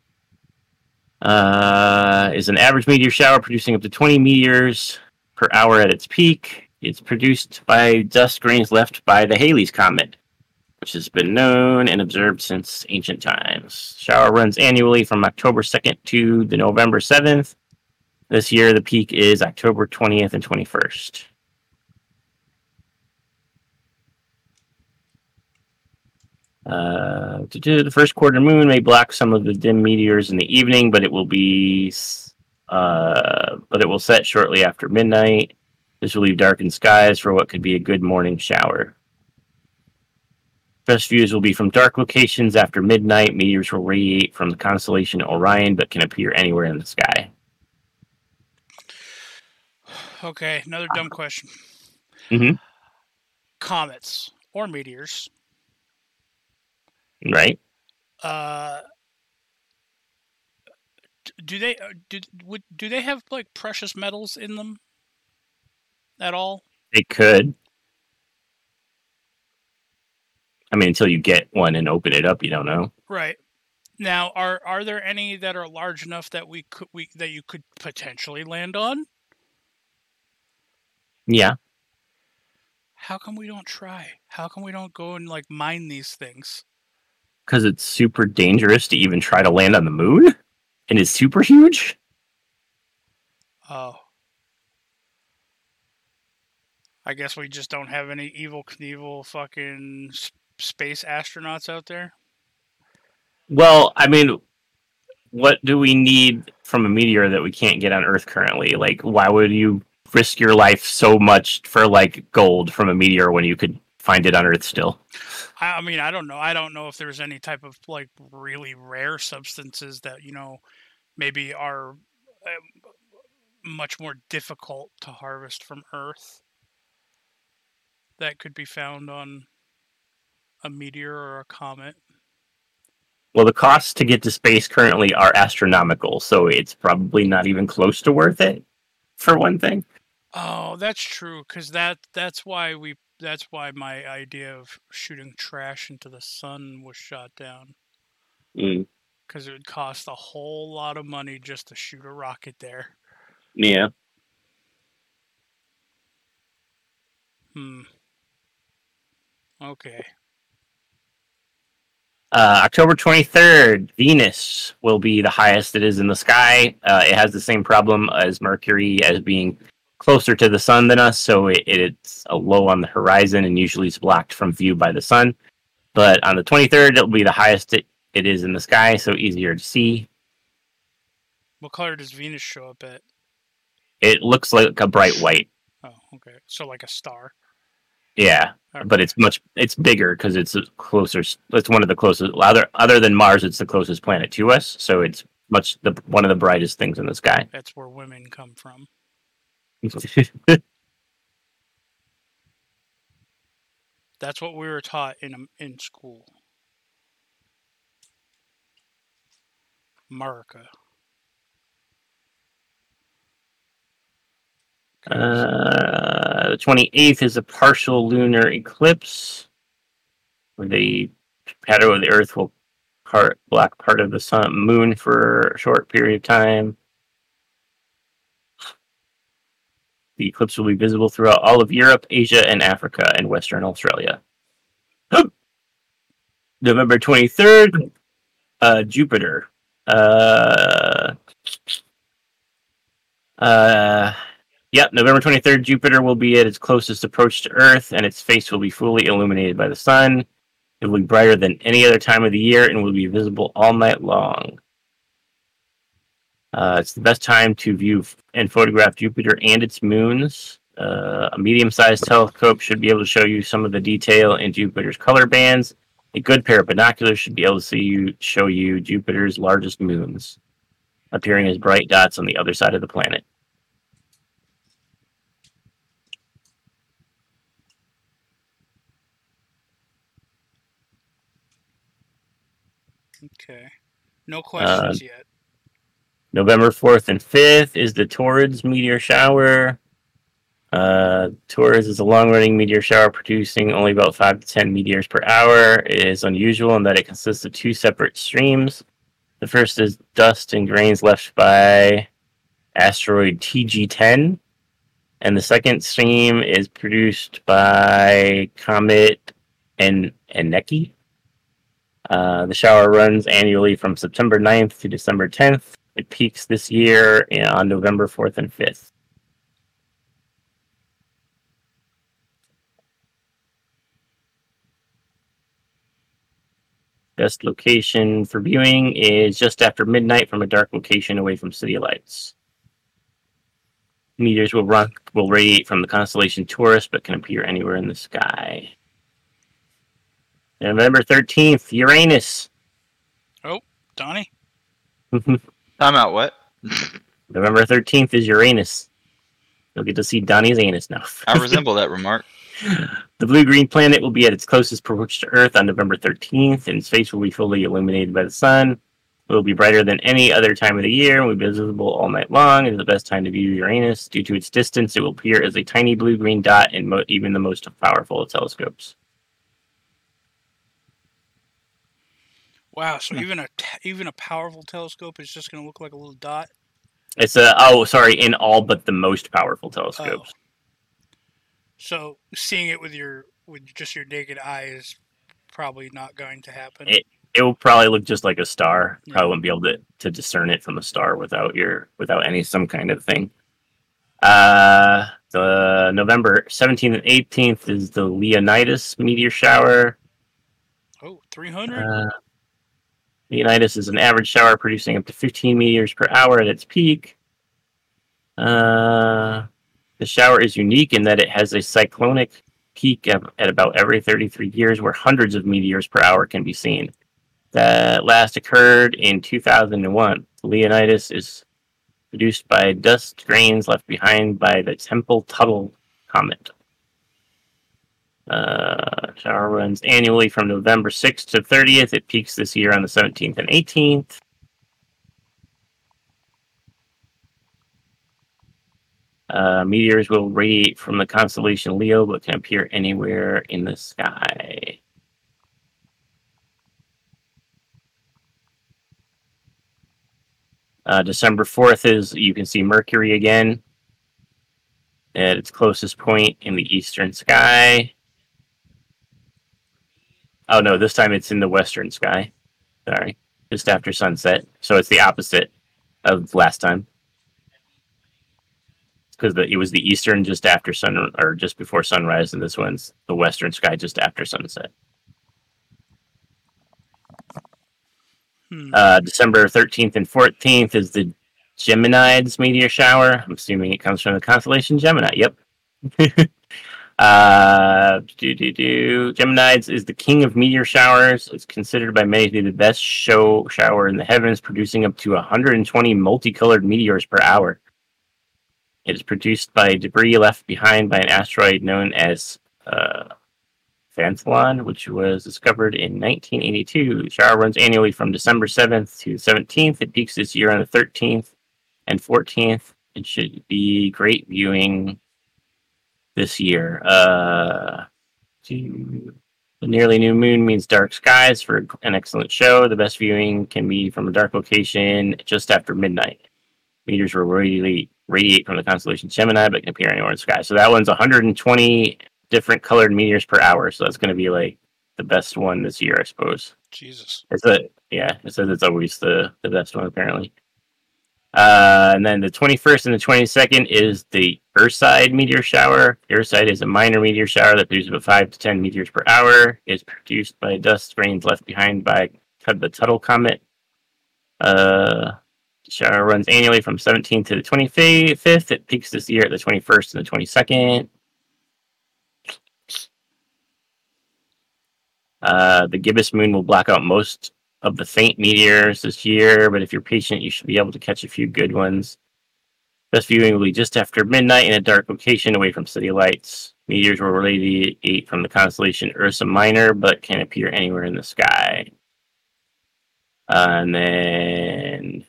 Uh, is an average meteor shower producing up to 20 meteors per hour at its peak. It's produced by dust grains left by the Halley's Comet, which has been known and observed since ancient times. Shower runs annually from October 2nd to the November 7th. This year, the peak is October 20th and 21st. Uh, the first quarter moon may block some of the dim meteors in the evening, but it will be, uh, but it will set shortly after midnight. This will leave darkened skies for what could be a good morning shower. Best views will be from dark locations after midnight. Meteors will radiate from the constellation Orion, but can appear anywhere in the sky. Okay. Another dumb question. Mhm. Comets or meteors. Right? Uh, do they uh, do would do they have like precious metals in them at all? It could. I mean, until you get one and open it up, you don't know. Right. Now, are are there any that are large enough that we could we that you could potentially land on? Yeah, How come we don't try? How come we don't go and like mine these things? because it's super dangerous to even try to land on the moon, and it's super huge. Oh. I guess we just don't have any Evel Knievel fucking space astronauts out there. Well, I mean, what do we need from a meteor that we can't get on Earth currently? Like, why would you risk your life so much for like gold from a meteor when you could find it on Earth still? I, mean, I don't know. I don't know if there's any type of like really rare substances that you know maybe are um, much more difficult to harvest from Earth that could be found on a meteor or a comet. Well, the costs to get to space currently are astronomical, so it's probably not even close to worth it. For one thing, Oh, that's true. Cause that that's why we that's why my idea of shooting trash into the sun was shot down. Mm, Cause it would cost a whole lot of money just to shoot a rocket there. yeah. Hmm. Okay. Uh, October 23rd, Venus will be the highest it is in the sky. Uh, it has the same problem as Mercury as being closer to the sun than us, so it, it's a low on the horizon and usually is blocked from view by the sun. But on the 23rd, it'll be the highest it, it is in the sky, so easier to see. What color does Venus show up at? It looks like a bright white. Oh, okay. So like a star. Yeah, Okay. but it's much it's bigger because it's closer. It's one of the closest. Other other than Mars, it's the closest planet to us, so it's much the one of the brightest things in the sky. That's where women come from. That's what we were taught in in school. America. Uh, the 28th is a partial lunar eclipse, where the shadow of the Earth will part block part of the sun moon for a short period of time. The eclipse will be visible throughout all of Europe, Asia, and Africa, and Western Australia. November 23rd, uh, Jupiter. Uh, uh, yep, November 23rd, Jupiter will be at its closest approach to Earth, and its face will be fully illuminated by the sun. It will be brighter than any other time of the year and will be visible all night long. Uh, it's the best time to view and photograph Jupiter and its moons. Uh, a medium sized telescope should be able to show you some of the detail in Jupiter's color bands. A good pair of binoculars should be able to see you show you Jupiter's largest moons, appearing as bright dots on the other side of the planet. Okay. No questions yet. November 4th and 5th is the Taurids meteor shower. Uh, Taurus is a long running meteor shower producing only about 5 to 10 meteors per hour. It is unusual in that it consists of two separate streams. The first is dust and grains left by asteroid TG10, and the second stream is produced by comet En- Eneki. Uh, the shower runs annually from September 9th to December 10th. It peaks this year on November 4th and 5th. Best location for viewing is just after midnight from a dark location away from city lights. Meteors will run will radiate from the constellation Taurus, but can appear anywhere in the sky. November thirteenth, Uranus. Oh, Donnie? Time out. What? November thirteenth is Uranus. You'll get to see Donnie's anus now. I resemble that remark. The blue green planet will be at its closest approach to Earth on November 13th, and its face will be fully illuminated by the sun. It will be brighter than any other time of the year and will be visible all night long. It is the best time to view Uranus. Due to its distance, it will appear as a tiny blue green dot in mo- even the most powerful of telescopes. Wow. So even a even a powerful telescope is just going to look like a little dot. It's a oh sorry, in all but the most powerful telescopes. So seeing it with your with just your naked eye is probably not going to happen. It- It will probably look just like a star. Yeah. Probably won't be able to, to discern it from a star without your without any some kind of thing. Uh the November 17th and 18th is the Leonidas meteor shower. oh, 300? Uh, Leonidas is an average shower producing up to 15 meteors per hour at its peak. Uh, the shower is unique in that it has a cyclonic peak at, at about every 33 years where hundreds of meteors per hour can be seen. That last occurred in 2001. Leonidas is produced by dust grains left behind by the Tempel-Tuttle comet. Uh, shower runs annually from November 6th to 30th. It peaks this year on the 17th and 18th. Uh, meteors will radiate from the constellation Leo, but can appear anywhere in the sky. Uh, December 4th is you can see Mercury again at its closest point in the eastern sky. Oh no, this time it's in the western sky. Sorry, just after sunset. So it's the opposite of last time. Because it was the eastern just after sun or just before sunrise, and this one's the western sky just after sunset. Hmm. Uh, December 13th and 14th is the Geminids meteor shower. I'm assuming it comes from the constellation Gemini. Yep. uh, do, do, do. Geminids is the king of meteor showers. It's considered by many to be the best show shower in the heavens, producing up to 120 multicolored meteors per hour. It is produced by debris left behind by an asteroid known as uh, Phantalon, which was discovered in 1982. The shower runs annually from December 7th to 17th. It peaks this year on the 13th and 14th. It should be great viewing this year. Uh, the nearly new moon means dark skies for an excellent show. The best viewing can be from a dark location just after midnight. Meteors will radiate radiate from the constellation Gemini, but can appear anywhere in the sky. So that one's 120 different colored meteors per hour. So that's going to be like the best one this year, I suppose. Jesus. It's a yeah. It says it's always the the best one apparently. Uh, and then the 21st and the 22nd is the Ursids meteor shower. Ursids is a minor meteor shower that produces about 5 to 10 meteors per hour. It's produced by dust grains left behind by the Tuttle comet. Uh, the shower runs annually from 17th to the 25th. It peaks this year at the 21st and the 22nd. Uh, the gibbous moon will black out most of the faint meteors this year, but if you're patient, you should be able to catch a few good ones. Best viewing will be just after midnight in a dark location away from city lights. Meteors will radiate from the constellation Ursa Minor, but can appear anywhere in the sky. And then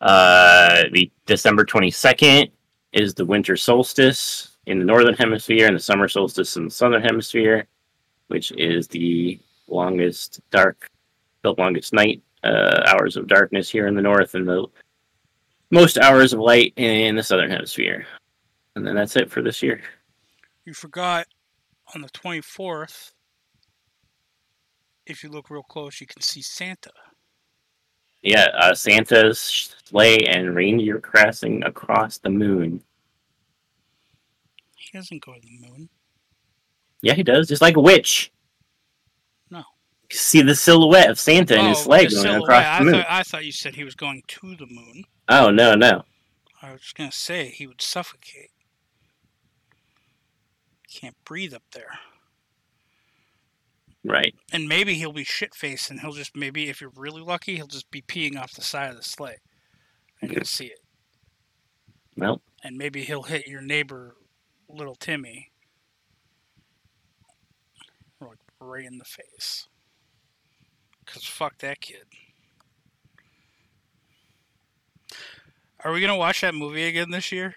Uh, December 22nd is the winter solstice in the northern hemisphere and the summer solstice in the southern hemisphere, which is the longest dark, the longest night uh, hours of darkness here in the north and the most hours of light in the southern hemisphere. And then that's it for this year. You forgot on the 24th, if you look real close, you can see Santa. Yeah, uh, Santa's sleigh and reindeer crossing across the moon. He doesn't go to the moon. Yeah, he does, just like a witch. No. You see the silhouette of Santa and his sleigh going silhouette. across I the moon. thought, I thought you said he was going to the moon. Oh no, no. I was just going to say he would suffocate. Can't breathe up there. Right. And maybe he'll be shit faced and he'll just, maybe if you're really lucky, he'll just be peeing off the side of the sleigh. And you'll see it. Well, And maybe he'll hit your neighbor, little Timmy, like right in the face. Because fuck that kid. Are we gonna watch that movie again this year?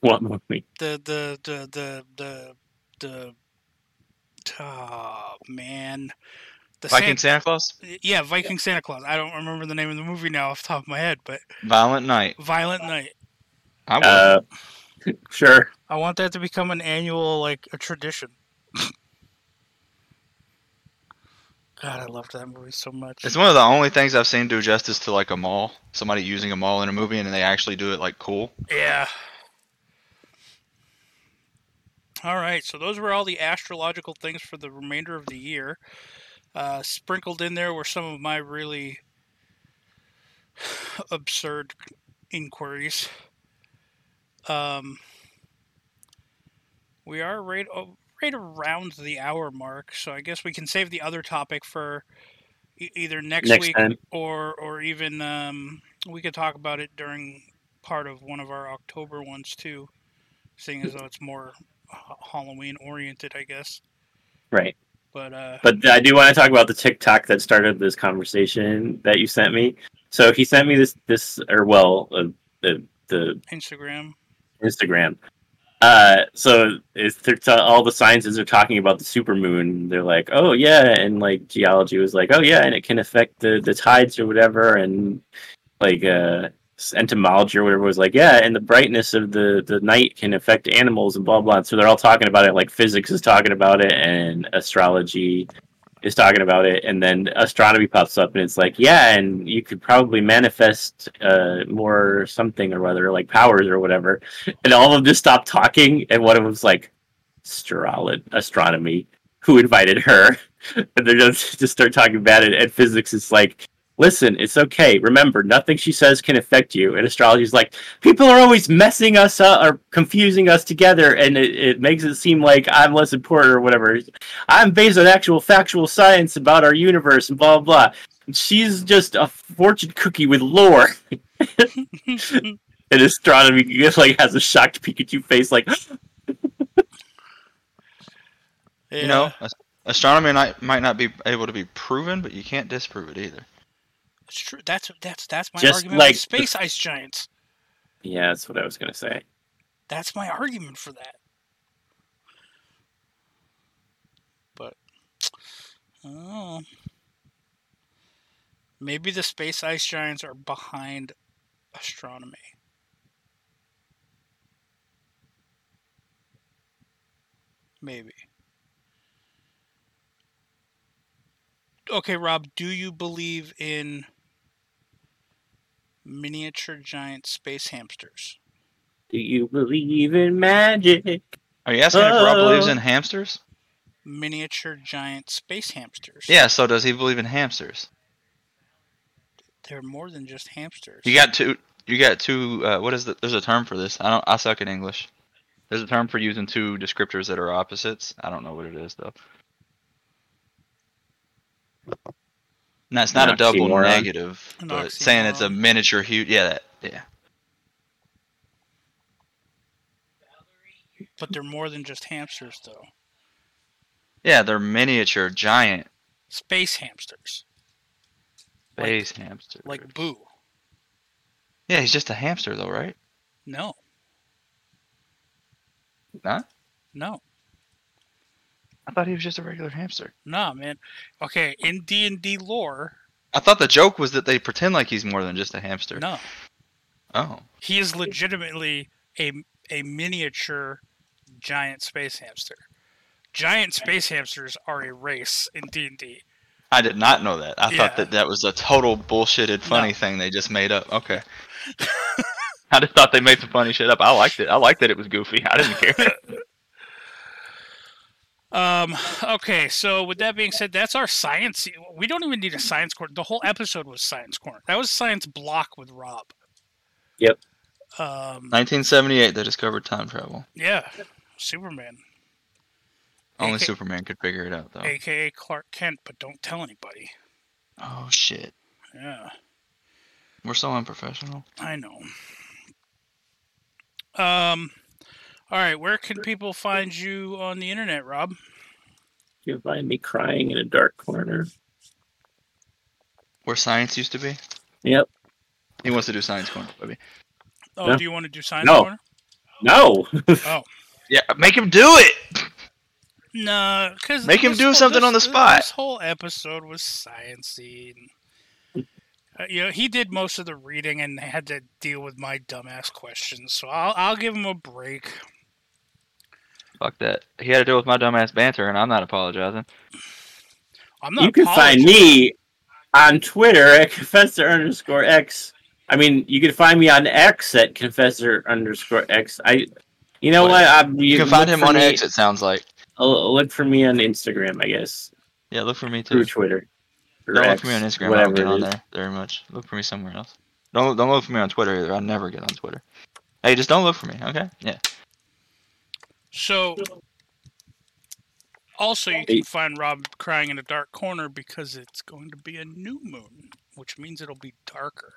what movie? The the the the the the. Oh man, the Viking San- Santa Claus, yeah, Viking Santa Claus. I don't remember the name of the movie now off the top of my head, but Violent Night. Violent Night. I would. Uh, sure. I want that to become an annual, like a tradition. God, I loved that movie so much. it's one of the only things I've seen do justice to like a mall. Somebody using a mall in a movie and they actually do it like cool. Yeah. All right, so those were all the astrological things for the remainder of the year. Uh, sprinkled in there were some of my really absurd inquiries. Um, we are right, right around the hour mark, so I guess we can save the other topic for e- either next, Next week time. or or even um, we could talk about it during part of one of our October ones too, seeing as though it's more Halloween oriented, I guess. Right. But uh, But I do want to talk about the TikTok that started this conversation that you sent me. So he sent me this this or well uh, the the Instagram, Instagram. Uh, so it's t- all the sciences are talking about the supermoon. They're like, oh yeah, and like geology was like, oh yeah, and it can affect the the tides or whatever, and like uh, entomology or whatever was like, yeah, and the brightness of the the night can affect animals and blah blah. So they're all talking about it. Like physics is talking about it, and astrology is talking about it, and then astronomy pops up, and it's like, yeah, and you could probably manifest uh, more something or other, like powers or whatever. And all of them just stopped talking, and one of them's like, astrolo- astronomy. Who invited her? And they're just just start talking about it, and physics is like. Listen, it's okay. Remember, nothing she says can affect you. And astrology is like, people are always messing us up or confusing us together, and it, it makes it seem like I'm less important or whatever. I'm based on actual factual science about our universe and blah blah blah. She's just a fortune cookie with lore. and astronomy like has a shocked Pikachu face, like yeah. You know, astronomy might might not be able to be proven, but you can't disprove it either. It's true. That's that's that's my Just argument like space ice giants. yeah, that's what I was gonna say. That's my argument for that. But oh. Maybe the space ice giants are behind astronomy. Maybe. Okay, Rob, do you believe in miniature giant space hamsters? Do you believe in magic? Are you asking if Rob believes Uh. in hamsters? Miniature giant space hamsters. Yeah. So does he believe in hamsters? They're more than just hamsters. You got two. You got two. Uh, what is the? There's a term for this. I don't. I suck at English. There's a term for using two descriptors that are opposites. I don't know what it is though. And that's not An a double oxymoron. negative, An but saying it's a miniature huge. Yeah, that, yeah. But they're more than just hamsters, though. Yeah, they're miniature giant Space hamsters. Like- space hamsters. Like Boo. yeah, he's just a hamster though, right? No. Not? No. I thought he was just a regular hamster. Nah, man. Okay, in D and D lore, I thought the joke was that they pretend like he's more than just a hamster. no. Oh. He is legitimately a a miniature giant space hamster. Giant space hamsters are a race in D and D. I did not know that. I Yeah. thought that that was a total bullshitted funny No. thing they just made up. Okay. I just thought they made some funny shit up. I liked it. I liked that it was goofy. I didn't care. Um. Okay. So with that being said, that's our science. We don't even need a science corner. The whole episode was science corner. That was science block with Rob. Yep. Um. 1978, they discovered time travel. Yeah. Superman, Only AK Superman could figure it out, though. aka Clark Kent, but don't tell anybody. Oh shit, Yeah. we're so unprofessional. I know. Um. All right. Where can people find you on the internet, Rob? You'll find me crying in a dark corner. Where science used to be. Yep. He wants to do science corner, baby. Oh, No. do you want to do science No. corner? No. Oh. Yeah, make him do it. No, because Make him do something on the spot. This whole episode was sciencey. and- Uh, you know, he did most of the reading and had to deal with my dumbass questions. So I'll I'll give him a break. Fuck that. He had to deal with my dumbass banter, and I'm not apologizing. I'm not. you can find me on Twitter at confessor underscore x. I mean, you can find me on X at confessor underscore x. I, you know What? what? I'm, You, can find him on me- X. It sounds like. Look for me on Instagram, I guess, Yeah, look for me through too. Twitter. Don't look for me on Instagram. I don't get on there very much. Look for me somewhere else. Don't don't look for me on Twitter either. I never get on Twitter. Hey, just don't look for me, okay? Yeah. So, also, you can find Rob crying in a dark corner because it's going to be a new moon, which means it'll be darker.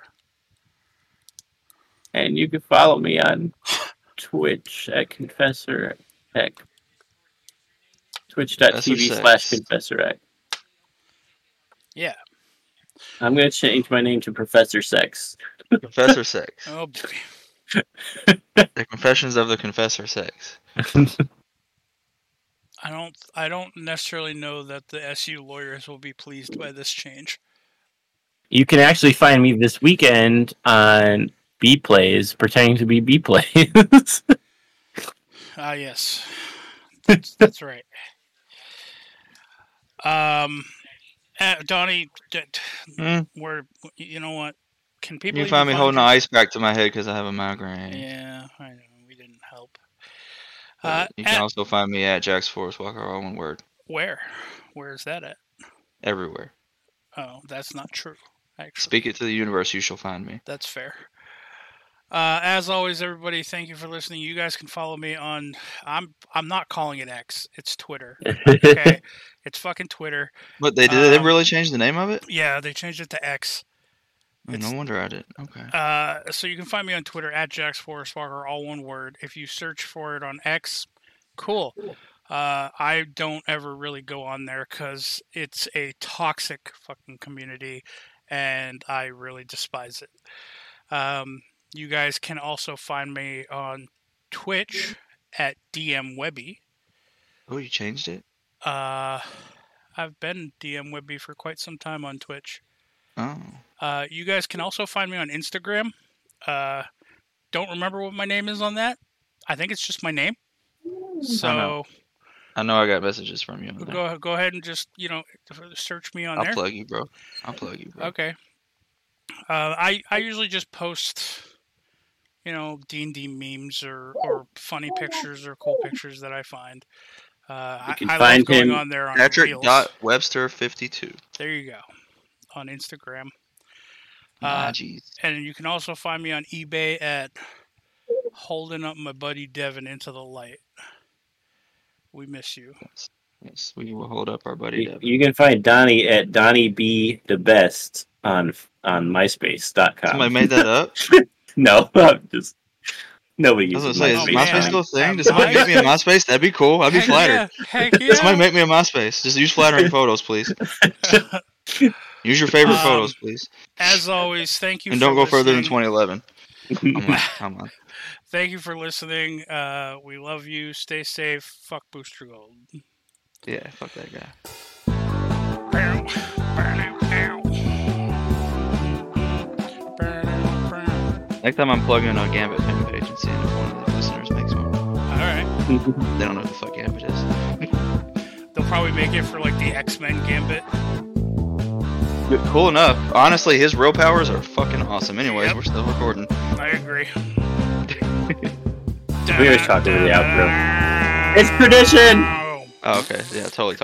And you can follow me on Twitch at confessor x. Twitch.tv Confessor slash confessor x. Yeah. I'm going to change my name to Professor Sex. Professor Sex. Oh boy. The Confessions of the Confessor Sex. I don't. I don't necessarily know that the SU lawyers will be pleased by this change. You can actually find me this weekend on B Plays, pretending to be B Plays. Ah, yes, that's, that's right. Um, uh, Donnie, d- d- Hmm. where you know what? Can people You find me holding an ice pack to my head because I have a migraine. Yeah, I know we didn't help. Uh, you can at- also find me at Jax Forest Walker, all one word, where? Where is that at? everywhere. Oh, that's not true. Actually, Speak it to the universe, you shall find me. That's fair. Uh, as always, everybody, thank you for listening. You guys can follow me on. I'm I'm not calling it X. It's Twitter. Okay, it's fucking Twitter. But they did they Um, really change the name of it? Yeah, they changed it to X. Oh, no wonder I did. Okay. Uh, so you can find me on Twitter at Jax Forest Walker, all one word. If you search for it on X, cool. Uh, I don't ever really go on there because it's a toxic fucking community, and I really despise it. Um, you guys can also find me on Twitch at DM Webby. Oh, you changed it? Uh, I've been DM Webby for quite some time on Twitch. Oh. Uh, you guys can also find me on Instagram. Uh, don't remember what my name is on that. I think it's just my name. So know. I know I got messages from you. go go ahead and just you know search me on there. I'll plug you, bro. I'll plug you, bro. Okay. Uh, I I usually just post, you know, D and D memes or or funny pictures or cool pictures that I find. Uh, You I, can I find love going him- on there on Patrick Reels. dot Webster fifty two. There you go, on Instagram. Ah, Uh, jeez. and you can also find me on eBay at holding up my buddy Devin into the light. We miss you. Yes, we will hold up our buddy You, Devin. you can find Donnie at Donnie B the Best on on MySpace.com. Somebody made that up. no, I'm just nobody I was uses gonna say, is Oh, MySpace. MySpace still a thing? Does somebody make me a MySpace? That'd be cool. I'd be Heck flattered. Yeah, heck yeah. Somebody make me a MySpace. Just use flattering photos, please. Use your favorite Um, photos, please. As always, thank you. And for don't go further than 2011. Come on, come on. Thank you for listening. Uh, we love you. Stay safe. Fuck Booster Gold. Yeah, fuck that guy. Bow, bow, bow. Bow, bow. Next time I'm plugging in a Gambit fan page and seeing if one of the listeners makes one. All right. They don't know what the fuck Gambit is. They'll probably make it for like the X Men Gambit. Cool enough. Honestly, his real powers are fucking awesome. Anyways, Yep. we're still recording. I agree. We always talk over the outro. It's tradition. Oh. Okay. Yeah, totally.